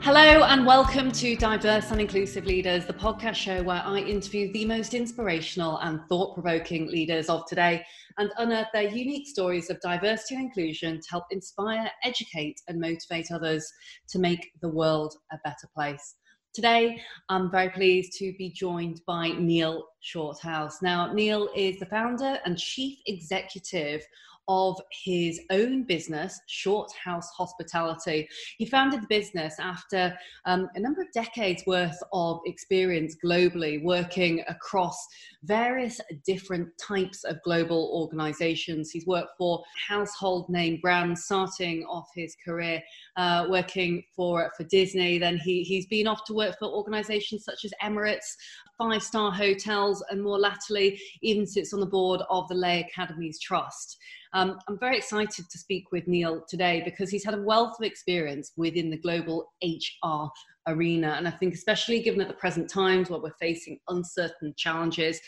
Hello, and welcome to Diverse and Inclusive Leaders, the podcast show where I interview the most inspirational and thought provoking leaders of today and unearth their unique stories of diversity and inclusion to help inspire, educate, and motivate others to make the world a better place. Today, I'm very pleased to be joined by Neil Shorthouse. Now, Neil is the founder and chief executive of his own business, Shorthouse Hospitality. He founded the business after um, a number of decades worth of experience globally, working across various different types of global organizations. He's worked for household name brands, starting off his career uh, working for, for Disney. Then he, he's been off to work for organizations such as Emirates, five star hotels, and more latterly, even sits on the board of the Leigh Academies Trust. Um, I'm very excited to speak with Neil today because he's had a wealth of experience within the global HR arena. And I think, especially given at the present times where we're facing uncertain challenges,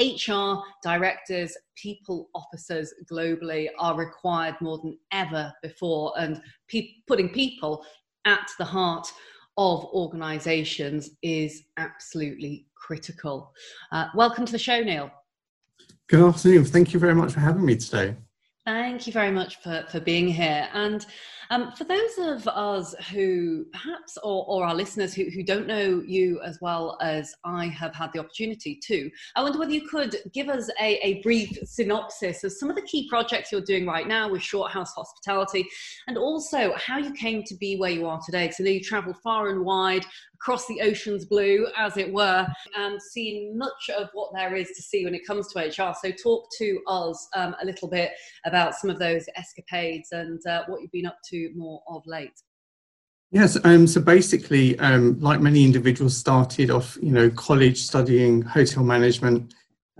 HR directors, people officers globally are required more than ever before, and pe- putting people at the heart of organizations is absolutely critical. Uh, welcome to the show, Neil. Good afternoon. Thank you very much for having me today. Thank you very much for, for being here. And um, for those of us who perhaps, or, or our listeners who, who don't know you as well as I have had the opportunity to, I wonder whether you could give us a, a brief synopsis of some of the key projects you're doing right now with Shorthouse Hospitality and also how you came to be where you are today. Because I know you traveled far and wide across the ocean's blue, as it were, and seen much of what there is to see when it comes to HR. So, talk to us um, a little bit about some of those escapades and uh, what you've been up to more of late. Yes, um, so basically, um, like many individuals, started off, you know, college studying hotel management,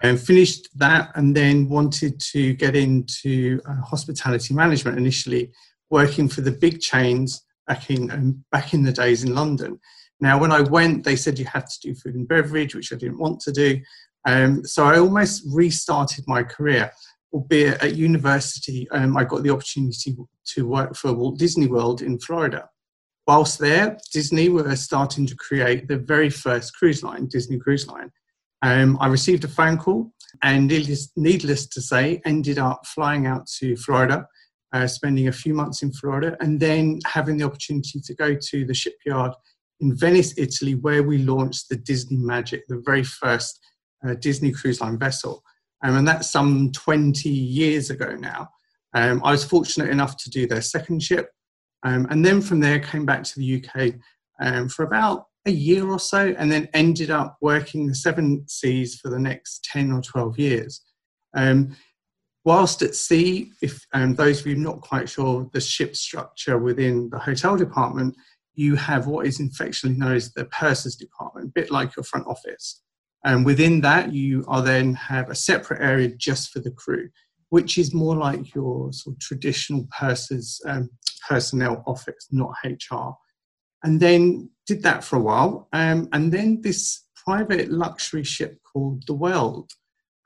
and finished that, and then wanted to get into uh, hospitality management. Initially, working for the big chains back in um, back in the days in London. Now, when I went, they said you had to do food and beverage, which I didn't want to do. Um, so I almost restarted my career, albeit at university, um, I got the opportunity to work for Walt Disney World in Florida. Whilst there, Disney were starting to create the very first cruise line, Disney Cruise Line. Um, I received a phone call and, needless, needless to say, ended up flying out to Florida, uh, spending a few months in Florida, and then having the opportunity to go to the shipyard in Venice, Italy, where we launched the Disney Magic, the very first uh, Disney Cruise Line vessel. Um, and that's some 20 years ago now. Um, I was fortunate enough to do their second ship. Um, and then from there, came back to the UK um, for about a year or so, and then ended up working the seven seas for the next 10 or 12 years. Um, whilst at sea, if um, those of you not quite sure the ship structure within the hotel department, you have what is affectionately known as the pursers department, a bit like your front office. And within that, you are then have a separate area just for the crew, which is more like your sort of traditional pursers um, personnel office, not HR. And then did that for a while. Um, and then this private luxury ship called The World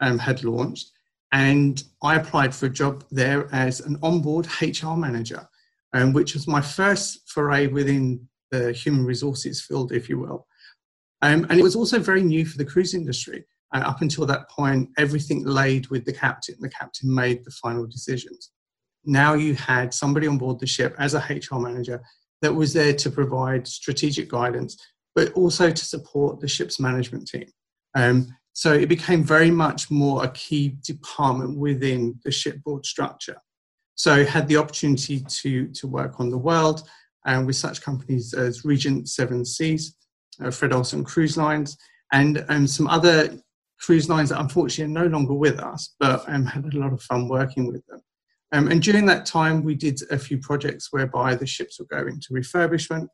um, had launched. And I applied for a job there as an onboard HR manager um, which was my first foray within the human resources field, if you will. Um, and it was also very new for the cruise industry. And up until that point, everything laid with the captain. The captain made the final decisions. Now you had somebody on board the ship as a HR manager that was there to provide strategic guidance, but also to support the ship's management team. Um, so it became very much more a key department within the shipboard structure. So had the opportunity to, to work on the world and with such companies as Regent Seven Seas, uh, Fred Olsen Cruise Lines, and um, some other cruise lines that unfortunately are no longer with us, but um, had a lot of fun working with them. Um, and during that time, we did a few projects whereby the ships were going to refurbishment.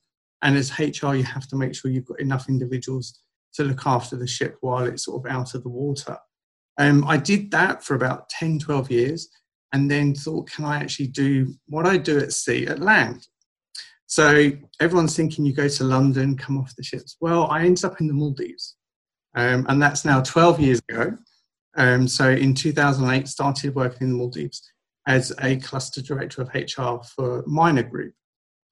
And as HR, you have to make sure you've got enough individuals to look after the ship while it's sort of out of the water. Um, I did that for about 10, 12 years and then thought, can I actually do what I do at sea at land? So everyone's thinking you go to London, come off the ships. Well, I ended up in the Maldives, um, and that's now 12 years ago. Um, so in 2008, started working in the Maldives as a cluster director of HR for Minor Group,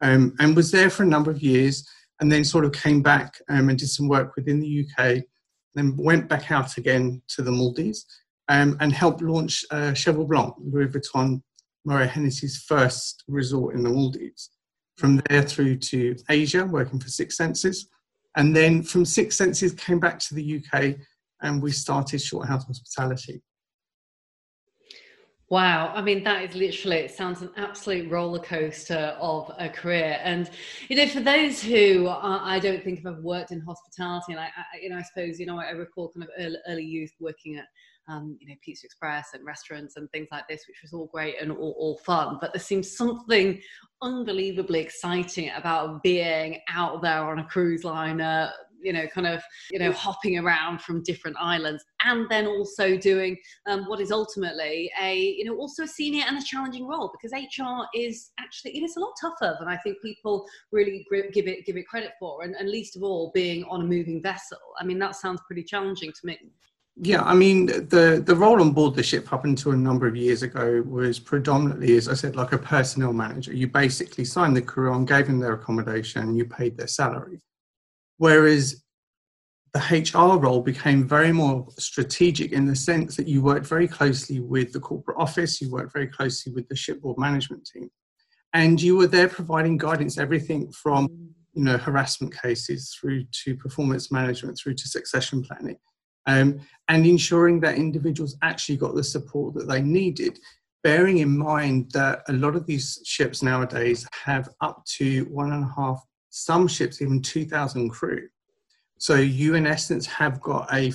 um, and was there for a number of years. and then sort of came back um, and did some work within the UK, then went back out again to the Maldives um, and helped launch uh, Cheval Blanc, Louis Vuitton Moët Hennessy's first resort in the Maldives. From there through to Asia, working for Six Senses. And then from Six Senses, came back to the UK and we started Shorthouse Hospitality. Wow, I mean that is literally it sounds an absolute roller coaster of a career, and you know for those who are, I don't think have ever worked in hospitality, and I, I, you know I suppose you know I recall kind of early, early youth working at um, you know, Pizza Express and restaurants and things like this, which was all great and all, all fun. But there seems something unbelievably exciting about being out there on a cruise liner, you know, kind of, you know, hopping around from different islands, and then also doing um, what is ultimately a, you know, also a senior and a challenging role because HR is actually it is a lot tougher than I think people really give it give it credit for, and, and least of all being on a moving vessel. I mean, that sounds pretty challenging to me. Yeah, I mean, the, the role on board the ship up until a number of years ago was predominantly, as I said, like a personnel manager. You basically signed the crew on, gave them their accommodation, and you paid their salary. Whereas the HR role became very more strategic in the sense that you worked very closely with the corporate office, you worked very closely with the shipboard management team, and you were there providing guidance, everything from you know harassment cases through to performance management, through to succession planning um, and ensuring that individuals actually got the support that they needed. Bearing in mind that a lot of these ships nowadays have up to one and a half, some ships even 2,000 crew. So you, in essence, have got a,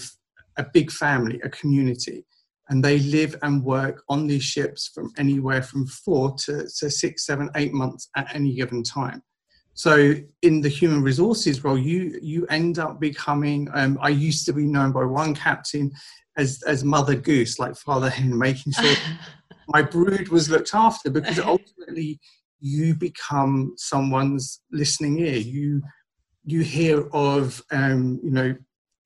a big family, a community, and they live and work on these ships from anywhere from four to, to six, seven, eight months at any given time. So in the human resources role, you you end up becoming. Um, I used to be known by one captain as as Mother Goose, like Father Hen, making sure my brood was looked after because ultimately you become someone's listening ear. You you hear of um, you know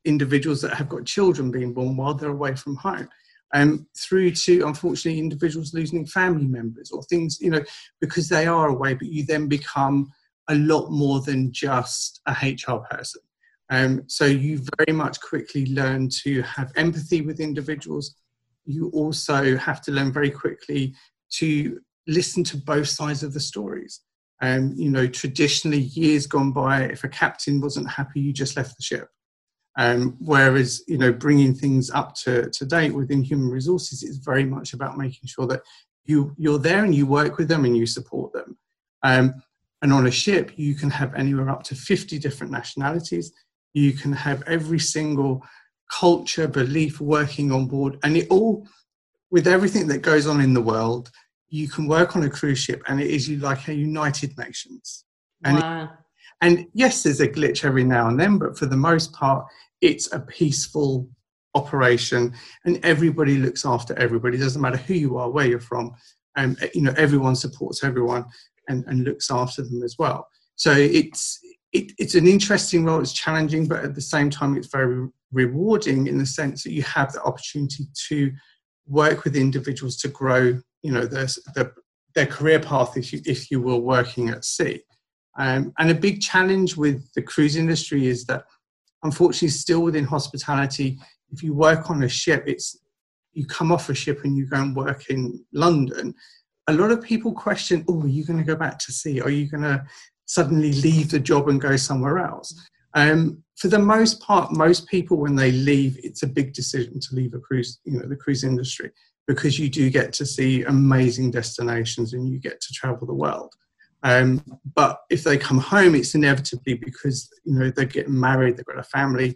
individuals that have got children being born while they're away from home. Um, through to unfortunately individuals losing family members or things, you know, because they are away, but you then become a lot more than just a HR person. Um, so you very much quickly learn to have empathy with individuals. You also have to learn very quickly to listen to both sides of the stories. Um, you know, traditionally, years gone by, if a captain wasn't happy, you just left the ship. Um, whereas, you know, bringing things up to, to date within human resources is very much about making sure that you, you're there and you work with them and you support them. Um, and on a ship, you can have anywhere up to 50 different nationalities. You can have every single culture, belief working on board. And it all, with everything that goes on in the world, you can work on a cruise ship and it is like a United Nations. And, wow. it, and yes, there's a glitch every now and then, but for the most part, it's a peaceful operation and everybody looks after everybody. It doesn't matter who you are, where you're from. Um, you know, everyone supports everyone and, and looks after them as well. So it's it, it's an interesting role. It's challenging, but at the same time, it's very rewarding in the sense that you have the opportunity to work with individuals to grow. You know, their their, their career path, if you if you will, working at sea. Um, and a big challenge with the cruise industry is that, unfortunately, still within hospitality, if you work on a ship, it's you come off a ship and you go and work in London a lot of people question, oh, are you going to go back to sea? Are you going to suddenly leave the job and go somewhere else? Um, for the most part, most people when they leave, it's a big decision to leave a cruise, you know, the cruise industry because you do get to see amazing destinations and you get to travel the world. Um, but if they come home, it's inevitably because you know they're getting married, they've got a family.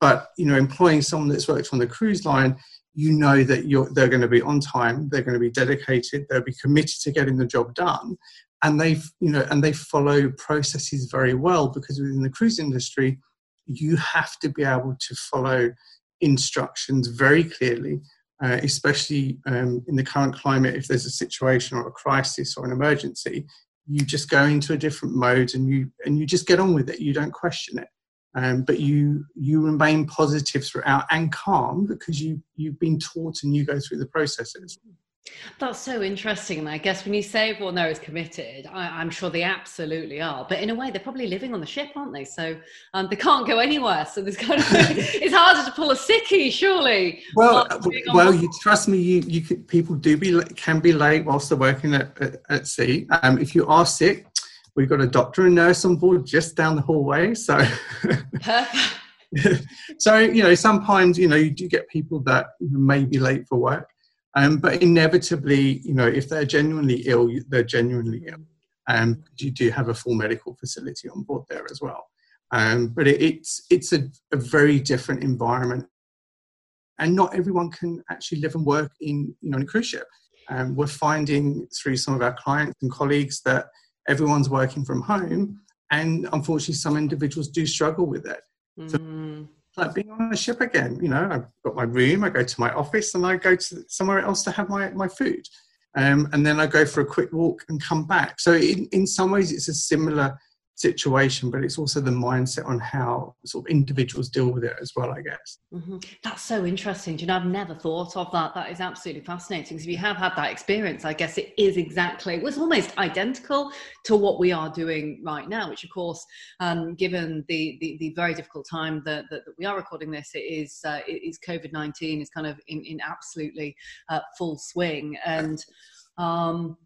But you know, employing someone that's worked on the cruise line, you know that they're going to be on time, they're going to be dedicated, they'll be committed to getting the job done, and they you know and they follow processes very well because within the cruise industry, you have to be able to follow instructions very clearly. Uh, especially um, in the current climate, if there's a situation or a crisis or an emergency, you just go into a different mode and you and you just get on with it. You don't question it um, but you you remain positive throughout and calm because you you've been taught and you go through the processes. That's so interesting. And I guess when you say everyone there is committed, I, am sure they absolutely are. But in a way, they're probably living on the ship, aren't they? So um, they can't go anywhere. So there's kind of it's harder to pull a sickie, surely. Well, well, you trust me. You, you can, people do be can be late whilst they're working at, at, at sea. Um, if you are sick, we've got a doctor and nurse on board just down the hallway. So. so you know sometimes you know you do get people that may be late for work um, but inevitably, you know, if they're genuinely ill, they're genuinely ill. Um, you do have a full medical facility on board there as well. Um, but it, it's it's a, a, very different environment, and not everyone can actually live and work in you know in a cruise ship. Um, we're finding through some of our clients and colleagues that everyone's working from home, and unfortunately, some individuals do struggle with that. Mm. So like being on a ship again. You know, I've got my room, I go to my office, and I go to somewhere else to have my, my food. Um, and then I go for a quick walk and come back. So, in, in some ways, it's a similar situation, but it's also the mindset on how sort of individuals deal with it as well, I guess. Mm-hmm. That's so interesting. Do you know, I've never thought of that. That is absolutely fascinating. So if you have had that experience, I guess it is exactly, it was almost identical to what we are doing right now, which of course, um, given the, the, the, very difficult time that, that, that, we are recording this, it is, uh, it is COVID-19 is kind of in, in absolutely uh, full swing. And um,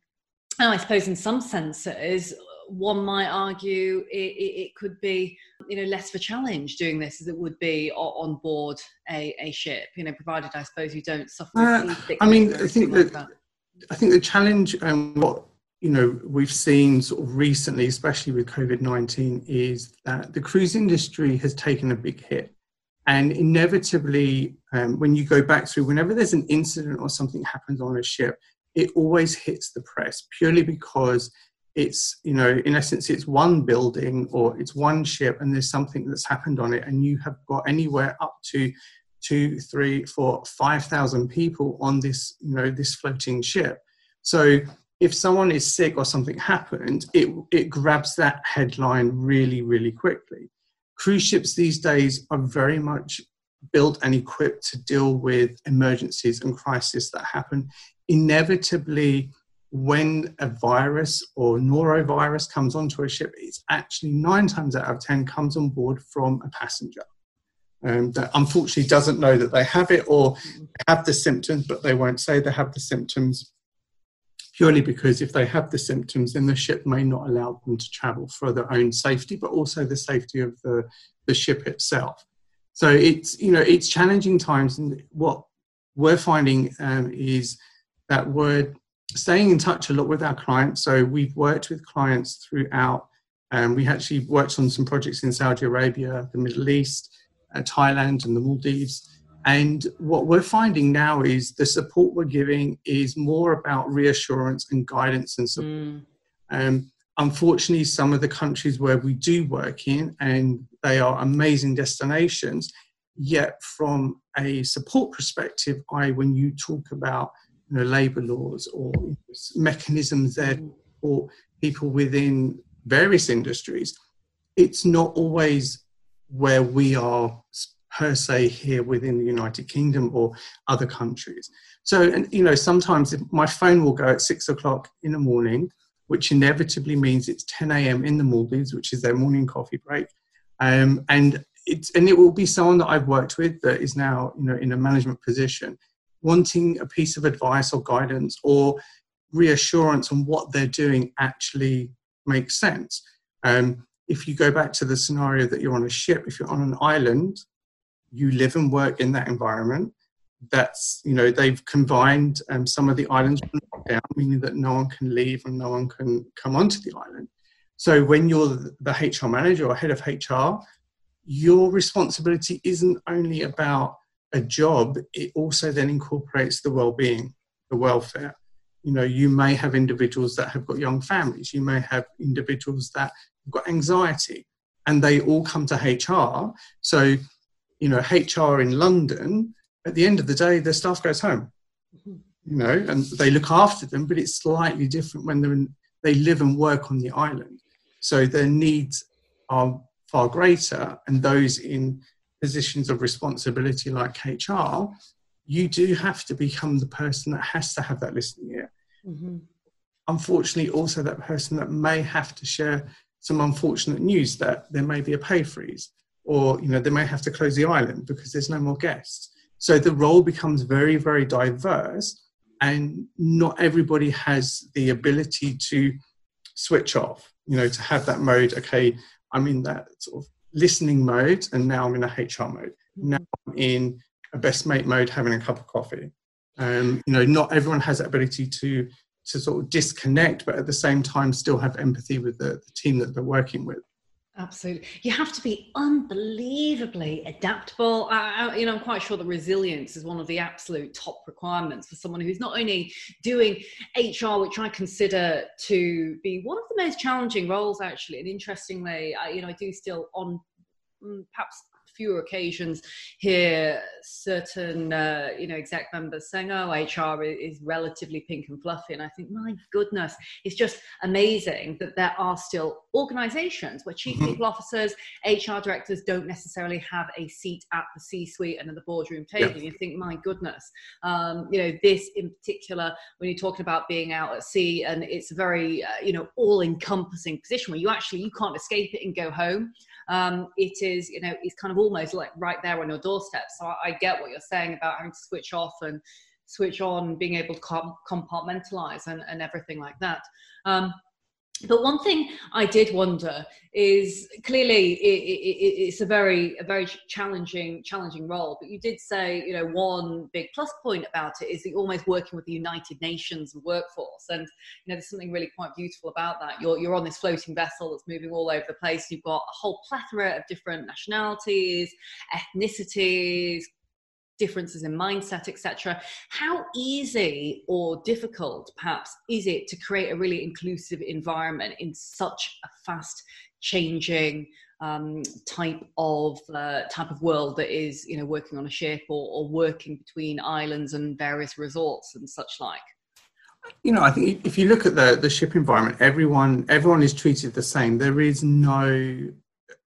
I suppose in some senses, one might argue it, it, it, could be you know less of a challenge doing this as it would be on board a, a ship you know provided i suppose you don't suffer uh, i mean i think that, like that, i think the challenge and what you know we've seen sort of recently especially with covid-19 is that the cruise industry has taken a big hit. And inevitably um, when you go back through whenever there's an incident or something happens on a ship it always hits the press purely because it's you know in essence it's one building or it's one ship and there's something that's happened on it and you have got anywhere up to two three four five thousand people on this you know this floating ship. So if someone is sick or something happened it it grabs that headline really really quickly. Cruise ships these days are very much built and equipped to deal with emergencies and crises that happen. Inevitably when a virus or norovirus comes onto a ship, it's actually nine times out of 10 comes on board from a passenger um, that unfortunately doesn't know that they have it or have the symptoms, but they won't say they have the symptoms purely because if they have the symptoms, then the ship may not allow them to travel for their own safety, but also the safety of the, the ship itself. So it's, you know, it's challenging times. And what we're finding um, is that we're staying in touch a lot with our clients. So we've worked with clients throughout. Um, we actually worked on some projects in Saudi Arabia, the Middle East, uh, Thailand, and the Maldives. And what we're finding now is the support we're giving is more about reassurance and guidance and support. Mm. Um, unfortunately, some of the countries where we do work in, and they are amazing destinations, yet from a support perspective, I when you talk about know, labour laws or mechanisms there for people within various industries, it's not always where we are per se here within the United Kingdom or other countries. So, and, you know, sometimes my phone will go at six o'clock in the morning, which inevitably means it's 10 a.m. in the Maldives, which is their morning coffee break. Um, and it's, and it will be someone that I've worked with that is now, you know, in a management position wanting a piece of advice or guidance or reassurance on what they're doing actually makes sense. Um, if you go back to the scenario that you're on a ship, if you're on an island, you live and work in that environment. That's, you know, they've combined um, some of the islands down, meaning that no one can leave and no one can come onto the island. So when you're the HR manager or head of HR, your responsibility isn't only about a job, it also then incorporates the well-being, the welfare. You know, you may have individuals that have got young families. You may have individuals that have got anxiety, and they all come to HR. So, you know, HR in London, at the end of the day, their staff goes home. Mm-hmm. You know, and they look after them, but it's slightly different when they're in, they live and work on the island. So their needs are far greater, and those in positions of responsibility like HR, you do have to become the person that has to have that listening ear. Mm-hmm. Unfortunately, also that person that may have to share some unfortunate news that there may be a pay freeze or you know they may have to close the island because there's no more guests. So the role becomes very, very diverse, and not everybody has the ability to switch off. You know, to have that mode. Okay, I'm in that sort of listening mode, and now I'm in a HR mode. Now I'm in a best mate mode, having a cup of coffee. Um, you know, not everyone has that ability to to sort of disconnect, but at the same time still have empathy with the, the team that they're working with. Absolutely. You have to be unbelievably adaptable. I, you know, I'm quite sure that resilience is one of the absolute top requirements for someone who's not only doing HR, which I consider to be one of the most challenging roles, actually. And interestingly, I, you know, I do still on mm, perhaps fewer occasions hear certain uh, you know exec members saying oh hr is relatively pink and fluffy and i think my goodness it's just amazing that there are still organizations where chief mm-hmm. people officers hr directors don't necessarily have a seat at the c suite and at the boardroom table yeah. you think my goodness um, you know this in particular when you're talking about being out at sea and it's a very uh, you know all encompassing position where you actually you can't escape it and go home um, it is you know it's kind of almost like right there on your doorstep so I, I get what you're saying about having to switch off and switch on being able to compartmentalize and, and everything like that um, but one thing I did wonder is clearly it, it, it's a very a very challenging challenging role. But you did say you know one big plus point about it is you're almost working with the United Nations workforce, and you know there's something really quite beautiful about that. You're you're on this floating vessel that's moving all over the place. You've got a whole plethora of different nationalities, ethnicities, differences in mindset, etc. How easy or difficult, perhaps, is it to create a really inclusive environment in such a fast changing um, type of uh, type of world that is, you know, working on a ship or, or working between islands and various resorts and such like? you know, I think if you look at the the ship environment, everyone everyone is treated the same. There is no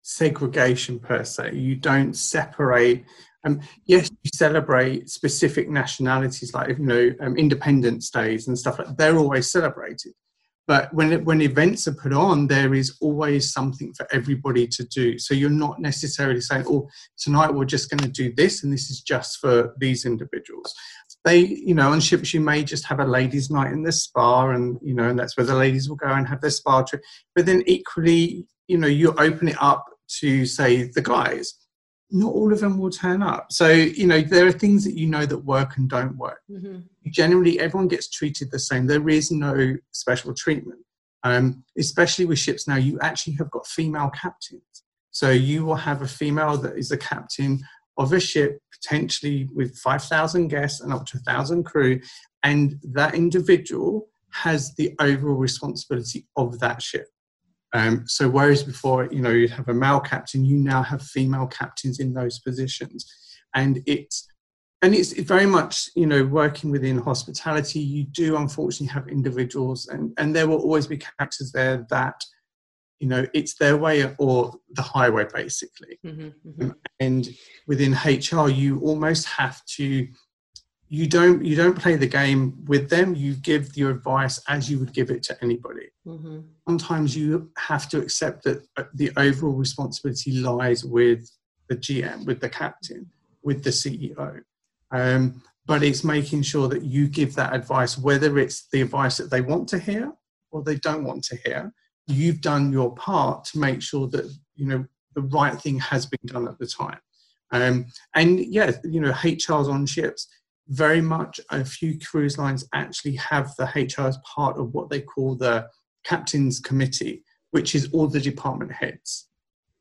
segregation per se. You don't separate um, yes, you celebrate specific nationalities like you know um, Independence Days and stuff like that. They're always celebrated, but when when events are put on, there is always something for everybody to do. So you're not necessarily saying, "Oh, tonight we're just going to do this, and this is just for these individuals." They, you know, on ships you may just have a ladies' night in the spa, and you know, and that's where the ladies will go and have their spa trip. But then equally, you know, you open it up to say the guys not all of them will turn up. So, you know, there are things that you know that work and don't work. Mm-hmm. Generally, everyone gets treated the same. There is no special treatment. Um, especially with ships now, you actually have got female captains. So you will have a female that is the captain of a ship, potentially with 5,000 guests and up to 1,000 crew. And that individual has the overall responsibility of that ship. Um, so whereas before, you know, you'd have a male captain, you now have female captains in those positions, and it's and it's very much you know working within hospitality. You do unfortunately have individuals, and and there will always be characters there that you know it's their way or the highway basically. Mm-hmm, mm-hmm. And within HR, you almost have to you don't you don't play the game with them. You give your advice as you would give it to anybody. Mm-hmm. sometimes you have to accept that uh, the overall responsibility lies with the gm with the captain with the ceo um, but it's making sure that you give that advice whether it's the advice that they want to hear or they don't want to hear. You've done your part to make sure that you know the right thing has been done at the time. Um, and yeah you know hr's on ships very much a few cruise lines actually have the HR as part of what they call the captain's committee, which is all the department heads.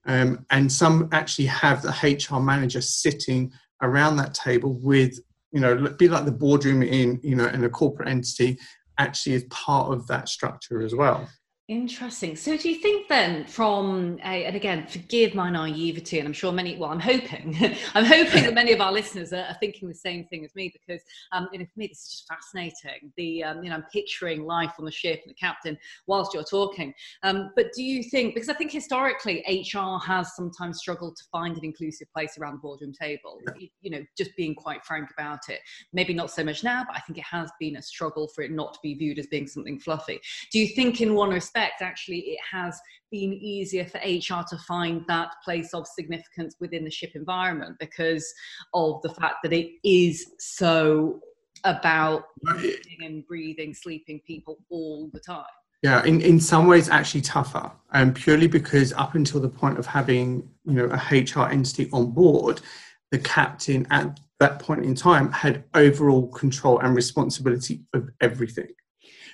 Um, and some actually have the HR manager sitting around that table with, you know, be like the boardroom in, you know, in a corporate entity, actually is part of that structure as well. Interesting. So, do you think then, from a, and again, forgive my naivety, and I'm sure many, well, I'm hoping, I'm hoping that many of our listeners are, are, thinking the same thing as me because, um, you know, for me, this is just fascinating. The, um, you know, I'm picturing life on the ship and the captain whilst you're talking. Um, but do you think, because I think historically HR has sometimes struggled to find an inclusive place around the boardroom table, you, you know, just being quite frank about it. Maybe not so much now, but I think it has been a struggle for it not to be viewed as being something fluffy. Do you think, in one respect, respect, actually, it has been easier for HR to find that place of significance within the ship environment because of the fact that it is so about eating and breathing, sleeping people all the time. Yeah, in, in some ways, actually tougher, and um, purely because up until the point of having you know a HR entity on board, the captain at that point in time had overall control and responsibility of everything.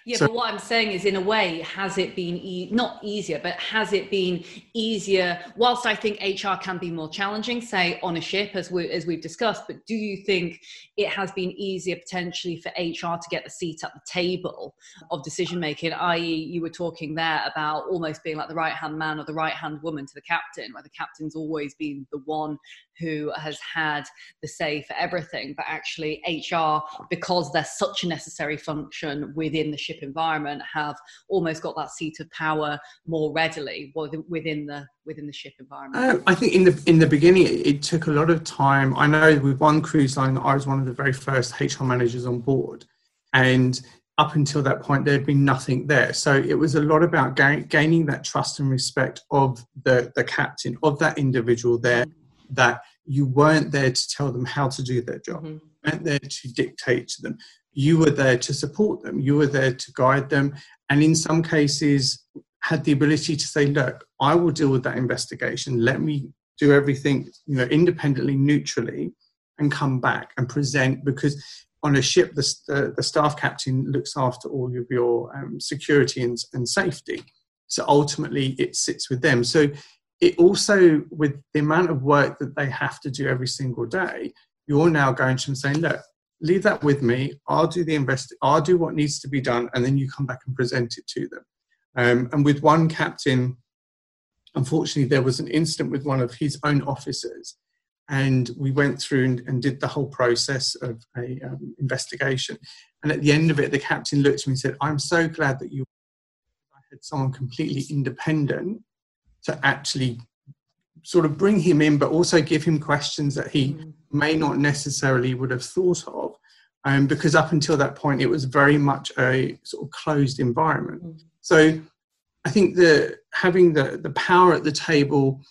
Yeah, so, but what I'm saying is, in a way, has it been e- not easier, but has it been easier? Whilst I think HR can be more challenging, say on a ship, as we as we've discussed, but do you think it has been easier potentially for HR to get the seat at the table of decision making? I.e., you were talking there about almost being like the right hand man or the right hand woman to the captain, where the captain's always been the one who has had the say for everything, but actually HR, because they're such a necessary function within the ship environment, have almost got that seat of power more readily within the within the ship environment. Uh, I think in the in the beginning it, took a lot of time. I know with one cruise line, I was one of the very first HR managers on board, and up until that point there had been nothing there so it was a lot about ga- gaining that trust and respect of the the captain of that individual there that you weren't there to tell them how to do their job, mm-hmm. you weren't there to dictate to them. You were there to support them, you were there to guide them, and in some cases, had the ability to say, Look, I will deal with that investigation. Let me do everything you know independently neutrally and come back and present because on a ship the, the, the staff captain looks after all of your um, security and, and safety so ultimately it sits with them so it also, with the amount of work that they have to do every single day, you're now going to them saying, look, leave that with me. I'll do the invest. I'll do what needs to be done, and then you come back and present it to them. Um, and with one captain, unfortunately, there was an incident with one of his own officers, and we went through and, and did the whole process of a um, investigation. And at the end of it, the captain looked at me and said, "I'm so glad that you had someone completely independent to actually sort of bring him in, but also give him questions that he mm. may not necessarily would have thought of. Um, because up until that point, it was very much a sort of closed environment. Mm. So I think that having the, the power at the table,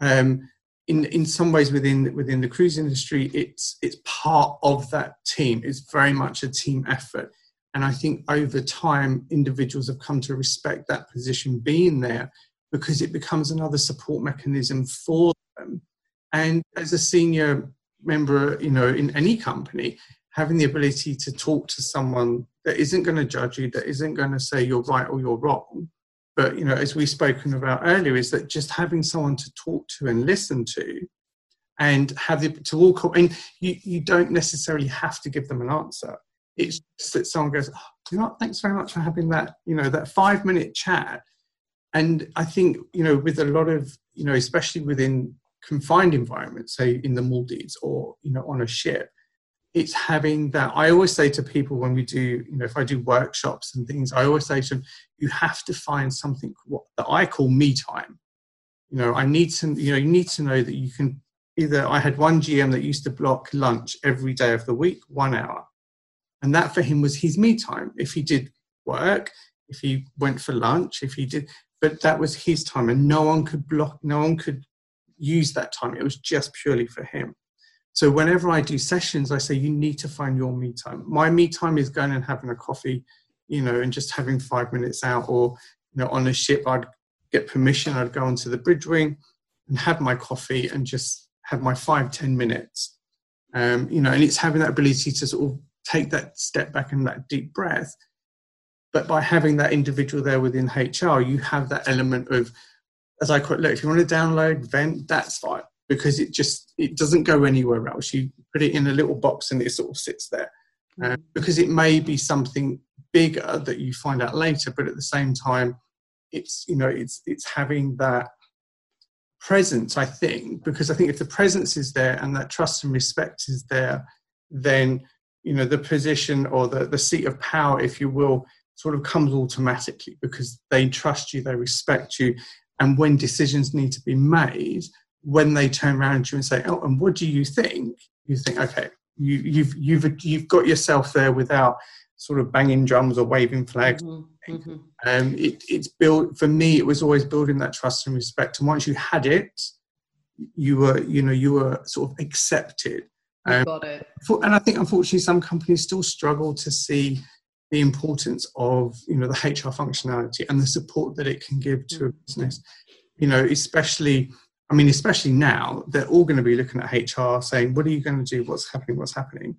um, in, in some ways within within the cruise industry, it's it's part of that team. It's very much a team effort. And I think over time, individuals have come to respect that position being there because it becomes another support mechanism for them. And as a senior member, you know, in any company, having the ability to talk to someone that isn't going to judge you, that isn't going to say you're right or you're wrong, but you know, as we've spoken about earlier, is that just having someone to talk to and listen to, and have the to walk. And you you don't necessarily have to give them an answer. It's just that someone goes, oh, you know what, thanks very much for having that, you know, that five minute chat and I think you know with a lot of you know especially within confined environments, say in the Maldives or you know on a ship, it's having that. I always say to people when we do you know if I do workshops and things, I always say to them, you have to find something what, that I call me time. You know, I need to you know you need to know that you can either. I had one GM that used to block lunch every day of the week, one hour, and that for him was his me time. If he did work, if he went for lunch, if he did, but that was his time and no one could block no one could use that time. It was just purely for him. So whenever i do sessions i say you need to find your me time. My me time is going and having a coffee you know and just having five minutes out or you know on a ship i'd get permission i'd go onto the bridge wing and have my coffee and just have my five ten minutes. Um, you know and it's having that ability to sort of take that step back and that deep breath but by having that individual there within HR, you have that element of, as I quote, look, if you want to download, vent, that's fine because it just it doesn't go anywhere else. You put it in a little box and it sort of sits there. Uh, because it may be something bigger that you find out later, but at the same time, it's you know it's it's having that presence i think because i think if the presence is there and that trust and respect is there then you know the position or the, the seat of power if you will sort of comes automatically because they trust you they respect you and when decisions need to be made when they turn around to you and say oh and what do you think you think okay you, you've you've you've got yourself there without sort of banging drums or waving flags. Mm-hmm. Mm-hmm. Um, it, it's built for me. It was always building that trust and respect. And once you had it, you were you know you were sort of accepted. Um, got it. For, and I think unfortunately some companies still struggle to see the importance of you know the HR functionality and the support that it can give to a business. You know, especially. I mean, especially now, they're all going to be looking at HR saying, "What are you going to do? What's happening? What's happening?"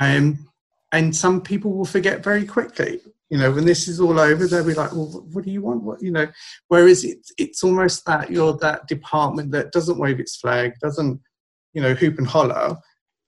Um, and some people will forget very quickly you know when this is all over they'll be like well what do you want what you know whereas it's it's almost that you're that department that doesn't wave its flag doesn't you know hoop and holler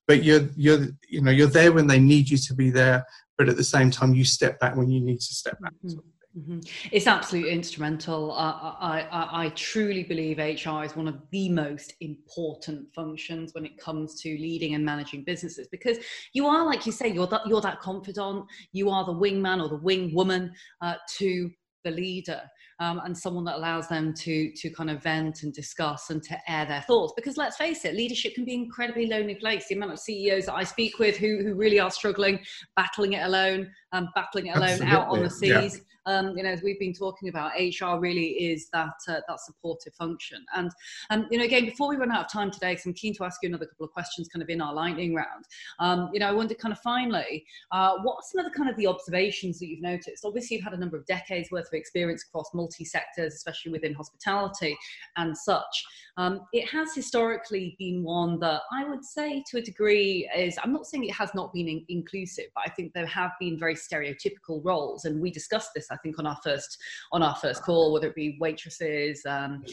but you're you're you know you're there when they need you to be there but at the same time you step back when you need to step back mm-hmm. Mm-hmm. It's absolutely instrumental. I, I, I, truly believe HR is one of the most important functions when it comes to leading and managing businesses because you are, like you say, you're that, you're that confidant, you are the wingman or the wing woman uh, to the leader. Um, and someone that allows them to to kind of vent and discuss and to air their thoughts. Because let's face it leadership can be an incredibly lonely place. The amount of ceos that i speak with who, who really are struggling battling it alone um, battling it alone Absolutely. out on the seas yeah um, you know, as we've been talking about, HR really is that uh, that supportive function. And um, you know, again, before we run out of time today, because I'm keen to ask you another couple of questions, kind of in our lightning round. Um, you know, I wonder, kind of finally, uh, what are some of the kind of the observations that you've noticed? Obviously, you've had a number of decades worth of experience across multi sectors, especially within hospitality and such. Um, it has historically been one that I would say, to a degree, is I'm not saying it has not been in- inclusive, but I think there have been very stereotypical roles, and we discussed this, I think, on our first on our first call, whether it be waitresses, um,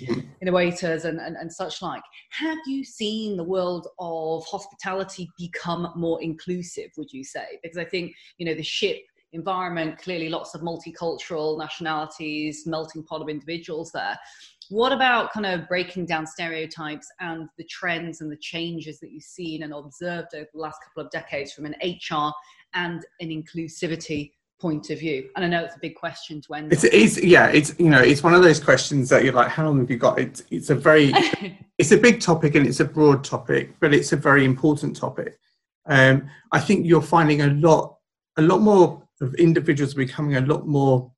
know, waiters, and, and and such like. Have you seen the world of hospitality become more inclusive? Would you say? Because I think you know the ship environment clearly lots of multicultural nationalities melting pot of individuals there what about kind of breaking down stereotypes and the trends and the changes that you've seen and observed over the last couple of decades from an HR and an inclusivity point of view? And I know it's a big question to end. It's, it's yeah, it's you know, it's one of those questions that you're like, how long have you got? It's it's a very it's a big topic and it's a broad topic, but it's a very important topic. Um, I think you're finding a lot a lot more of individuals becoming a lot more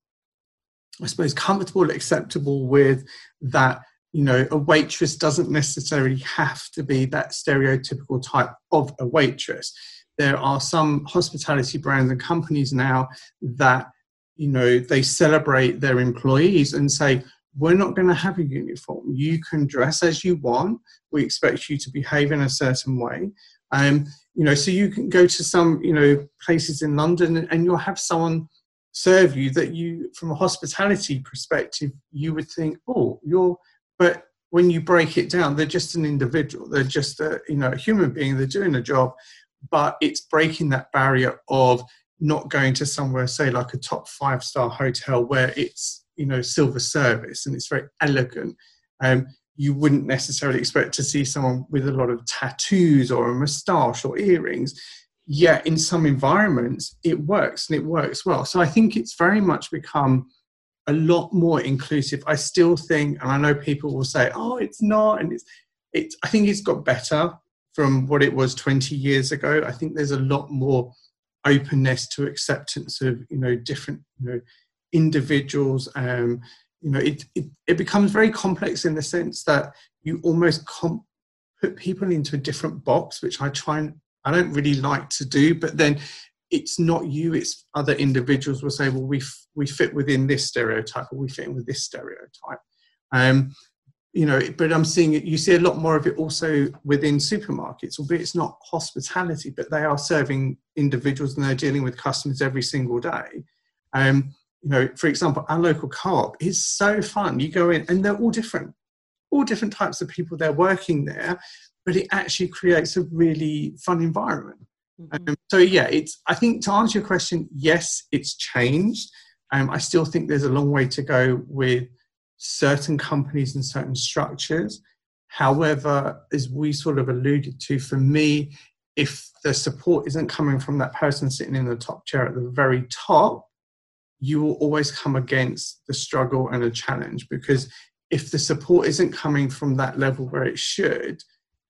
I suppose, comfortable, acceptable with that. You know, a waitress doesn't necessarily have to be that stereotypical type of a waitress. There are some hospitality brands and companies now that, you know, they celebrate their employees and say, we're not going to have a uniform. You can dress as you want. We expect you to behave in a certain way. Um, you know, so you can go to some, you know, places in London and you'll have someone serve you that you from a hospitality perspective you would think oh you're but when you break it down they're just an individual. They're just a you know a human being. They're doing a job but it's breaking that barrier of not going to somewhere say like a top five star hotel where it's you know silver service and it's very elegant. Um, you wouldn't necessarily expect to see someone with a lot of tattoos or a moustache or earrings yet in some environments it works and it works well. So I think it's very much become a lot more inclusive. I still think, and I know people will say, "Oh, it's not," and it's. I think it's got better from what it was 20 years ago. I think there's a lot more openness to acceptance of you know different you know individuals. Um, you know, it, it it becomes very complex in the sense that you almost comp- put people into a different box, which I try and I don't really like to do, but then it's not you, it's other individuals will say, well, we, f- we fit within this stereotype or we fit in with this stereotype. Um, you know, but I'm seeing it, you see a lot more of it also within supermarkets, albeit it's not hospitality, but they are serving individuals and they're dealing with customers every single day. Um, you know, for example, our local co-op is so fun. You go in and they're all different, all different types of people. They're working there, but it actually creates a really fun environment. Mm-hmm. Um, so yeah, it's. I think to answer your question, yes, it's changed, Um, I still think there's a long way to go with certain companies and certain structures. However, as we sort of alluded to, for me, if the support isn't coming from that person sitting in the top chair at the very top, you will always come against the struggle and a challenge because if the support isn't coming from that level where it should,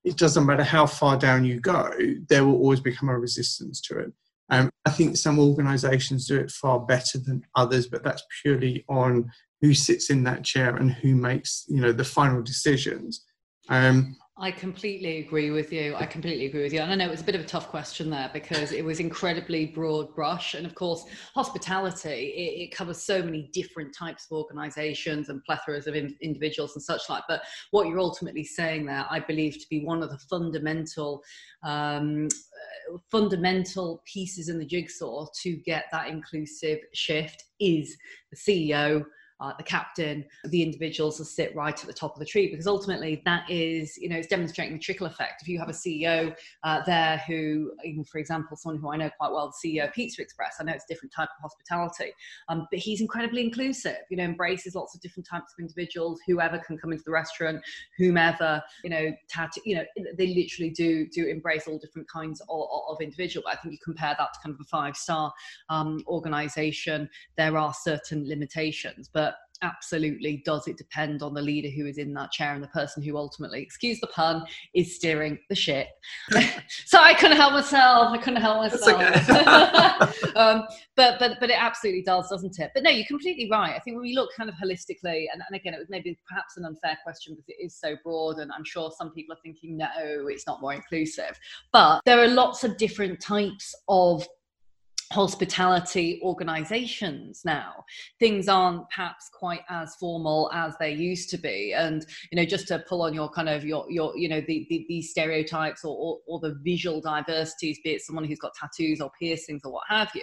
it doesn't matter how far down you go, there will always become a resistance to it. Um, I think some organisations do it far better than others, but that's purely on who sits in that chair and who makes you know the final decisions. Um, I completely agree with you. I completely agree with you. And I know it was a bit of a tough question there because it was incredibly broad brush. And of course, hospitality, it, it covers so many different types of organizations and plethoras of in, individuals and such like. But what you're ultimately saying there, I believe to be one of the fundamental, um, fundamental pieces in the jigsaw to get that inclusive shift is the CEO, uh, the captain, the individuals will sit right at the top of the tree because ultimately that is, you know, it's demonstrating the trickle effect. If you have a CEO uh, there who, even for example, someone who I know quite well, the CEO of Pizza Express, I know it's a different type of hospitality, um, but he's incredibly inclusive, you know, embraces lots of different types of individuals, whoever can come into the restaurant, whomever, you know, tattoo, you know, they literally do do embrace all different kinds of, of individual. But I think you compare that to kind of a five star um, organization, there are certain limitations, but absolutely does it depend on the leader who is in that chair and the person who ultimately, excuse the pun, is steering the ship. so I couldn't help myself. I couldn't help myself. Okay. um, but but but it absolutely does, doesn't it? But no, you're completely right. I think when we look kind of holistically, and, and again, it was maybe perhaps an unfair question because it is so broad, and I'm sure some people are thinking, no, it's not more inclusive. But there are lots of different types of hospitality organizations now. Things aren't perhaps quite as formal as they used to be. And you know just to pull on your kind of your your you know the, the these stereotypes or, or, or the visual diversities be it someone who's got tattoos or piercings or what have you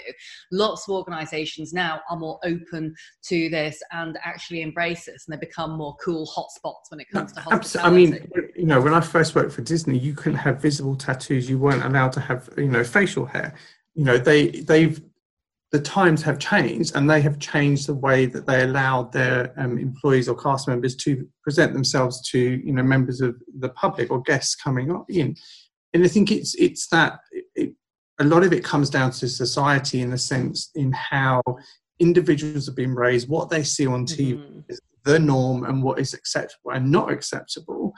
lots of organizations now are more open to this and actually embrace this and they become more cool hotspots when it comes to hospitality. i mean you know when i first worked for disney you couldn't have visible tattoos. You weren't allowed to have you know facial hair you know they they've the times have changed and they have changed the way that they allowed their um, employees or cast members to present themselves to you know members of the public or guests coming up in and i think it's it's that it, a lot of it comes down to society in the sense in how individuals have been raised what they see on tv mm-hmm. is the norm and what is acceptable and not acceptable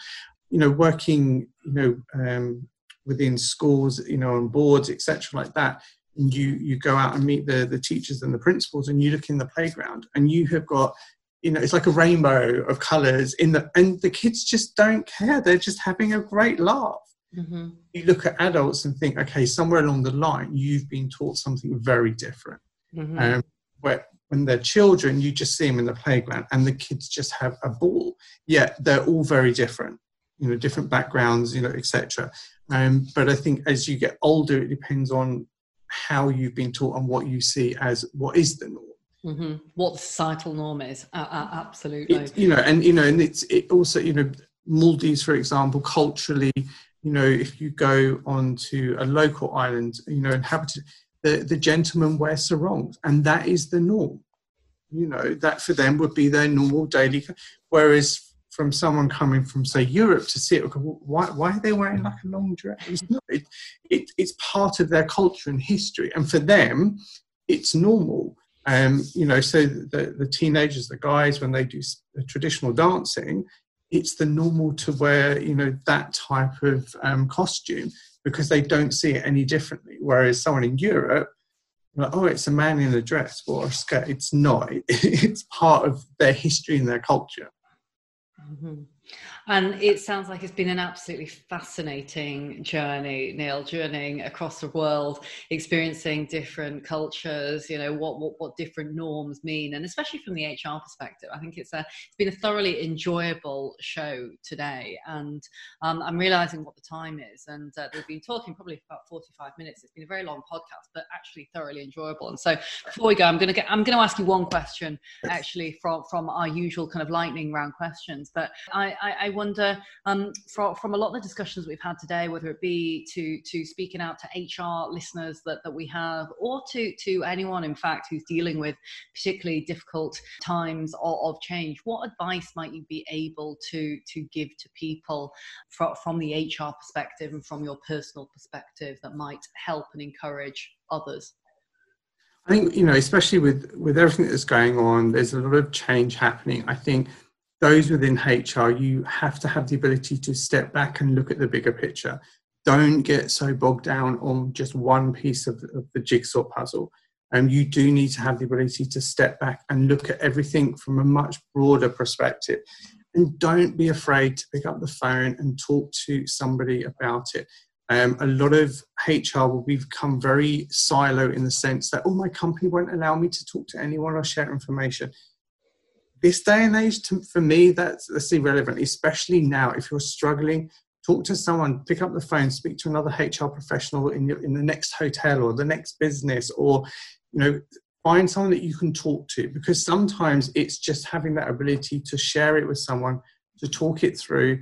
you know working you know um, within schools, you know, on boards, etc., like that. And you you go out and meet the the teachers and the principals, and you look in the playground, and you have got, you know, it's like a rainbow of colours in the, and the kids just don't care. They're just having a great laugh. Mm-hmm. You look at adults and think, okay, somewhere along the line, you've been taught something very different. Mm-hmm. Um, where when they're children, you just see them in the playground, and the kids just have a ball. Yet they're all very different you know different backgrounds you know etc um, but i think as you get older it depends on how you've been taught and what you see as what is the norm. Mm-hmm. what the societal norm is. Uh, uh, absolutely. It, you know and you know and it's it also you know maldives for example culturally you know if you go on to a local island you know inhabited the, the gentleman wear sarongs and that is the norm. You know that for them would be their normal daily whereas from someone coming from say Europe to see it, why, why are they wearing like a long dress? It, it, it's part of their culture and history, and for them, it's normal. Um, you know, so the, the teenagers, the guys, when they do traditional dancing, it's the normal to wear you know that type of um, costume because they don't see it any differently. Whereas someone in Europe, like, oh, it's a man in a dress or a skirt. It's not. It's part of their history and their culture. Mm-hmm. And it sounds like it's been an absolutely fascinating journey, Neil, journeying across the world, experiencing different cultures, you know, what, what, what different norms mean, and especially from the HR perspective. I think it's, a, it's been a thoroughly enjoyable show today. And um, I'm realizing what the time is. And uh, we've been talking probably for about 45 minutes. It's been a very long podcast, but actually thoroughly enjoyable. And so before we go, I'm going to I'm going to ask you one question actually from, from our usual kind of lightning round questions. But I, I, I wonder um, from, from a lot of the discussions we've had today, whether it be to, to speaking out to HR listeners that, that we have, or to, to anyone, in fact, who's dealing with particularly difficult times of, of change, what advice might you be able to, to give to people from, from the HR perspective and from your personal perspective that might help and encourage others? I think you know, especially with with everything that's going on, there's a lot of change happening. I think those within HR, you have to have the ability to step back and look at the bigger picture. Don't get so bogged down on just one piece of, of the jigsaw puzzle. And um, you do need to have the ability to step back and look at everything from a much broader perspective. And don't be afraid to pick up the phone and talk to somebody about it. Um, a lot of HR will become very silo in the sense that, oh, my company won't allow me to talk to anyone or share information. This day and age, to, for me, that's, that's irrelevant, especially now. If you're struggling, talk to someone, pick up the phone, speak to another HR professional in, your, in the next hotel or the next business, or you know, find someone that you can talk to because sometimes it's just having that ability to share it with someone, to talk it through,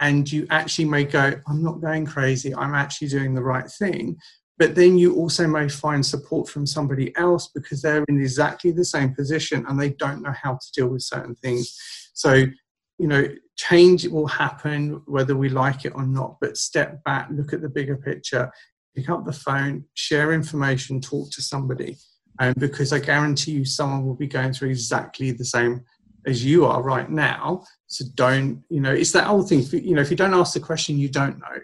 and you actually may go, I'm not going crazy, I'm actually doing the right thing. But then you also may find support from somebody else because they're in exactly the same position and they don't know how to deal with certain things. So, you know, change will happen whether we like it or not, but step back, look at the bigger picture, pick up the phone, share information, talk to somebody. Um, because I guarantee you, someone will be going through exactly the same as you are right now. So don't, you know, it's that old thing. You know, if you don't ask the question, you don't know.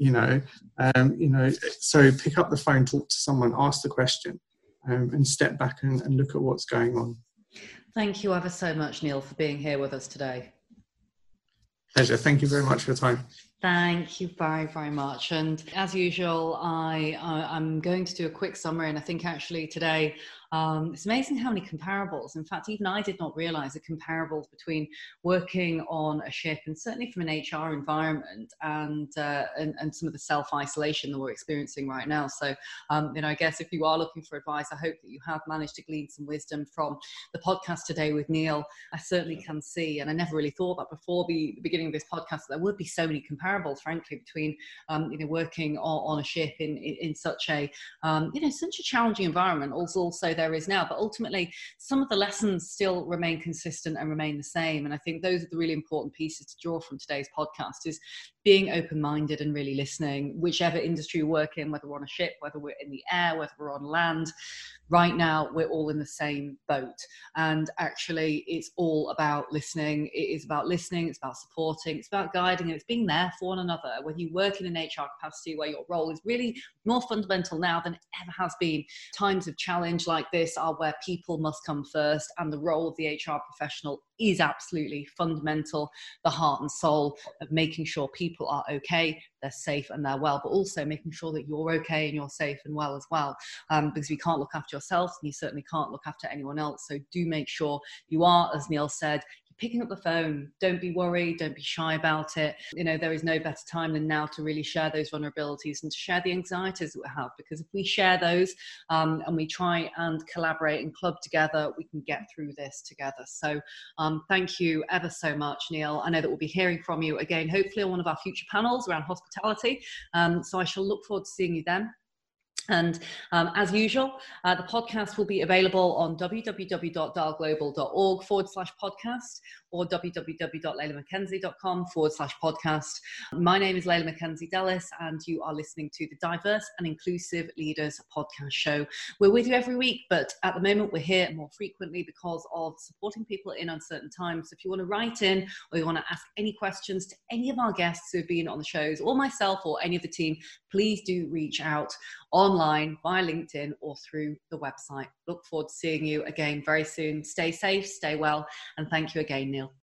You know, um, you know. So pick up the phone, talk to someone, ask the question, um, and step back and, and look at what's going on. Thank you ever so much, Neil, for being here with us today. Pleasure. Thank you very much for your time. Thank you very, very much. And as usual, I, I am going to do a quick summary, and I think actually today um, it's amazing how many comparables. In fact, even I did not realize the comparables between working on a ship and certainly from an HR environment and uh, and, and, some of the self isolation that we're experiencing right now. So, um, you know, I guess if you are looking for advice, I hope that you have managed to glean some wisdom from the podcast today with Neil. I certainly can see, and I never really thought that before the, the beginning of this podcast, that there would be so many comparables, frankly, between um, you know working on, on, a ship in in, in such a um, you know such a challenging environment. Also, also there is now. But ultimately, some of the lessons still remain consistent and remain the same. And I think those are the really important pieces to draw from today's podcast is being open-minded and really listening, whichever industry you work in, whether we're on a ship, whether we're in the air, whether we're on land, right now we're all in the same boat. And actually it's all about listening. It is about listening it's about supporting it's about guiding and it's being there for one another. When you work in an hr capacity where your role is really more fundamental now than it ever has been. Times of challenge like this are where people must come first and the role of the hr professional is absolutely fundamental. The heart and soul of making sure people are okay they're safe and they're well but also making sure that you're okay and you're safe and well as well um, because we can't look after yourself and you certainly can't look after anyone else. So do make sure you are, as Neil said, picking up the phone. Don't be worried. Don't be shy about it. You know, there is no better time than now to really share those vulnerabilities and to share the anxieties that we have. Because if we share those um, and we try and collaborate and club together, we can get through this together. So um, thank you ever so much, Neil. I know that we'll be hearing from you again, hopefully on one of our future panels around hospitality. Um, so I shall look forward to seeing you then. And um, as usual, uh, the podcast will be available on www.dialglobal.org forward slash podcast or www.laylamckenzie.com forward slash podcast. My name is Leila McKenzie Delis, and you are listening to the Diverse and Inclusive Leaders podcast show. We're with you every week, but at the moment, we're here more frequently because of supporting people in uncertain times. So if you want to write in or you want to ask any questions to any of our guests who have been on the shows, or myself or any of the team, please do reach out online via LinkedIn or through the website. Look forward to seeing you again very soon. Stay safe, stay well, and thank you again, Neil.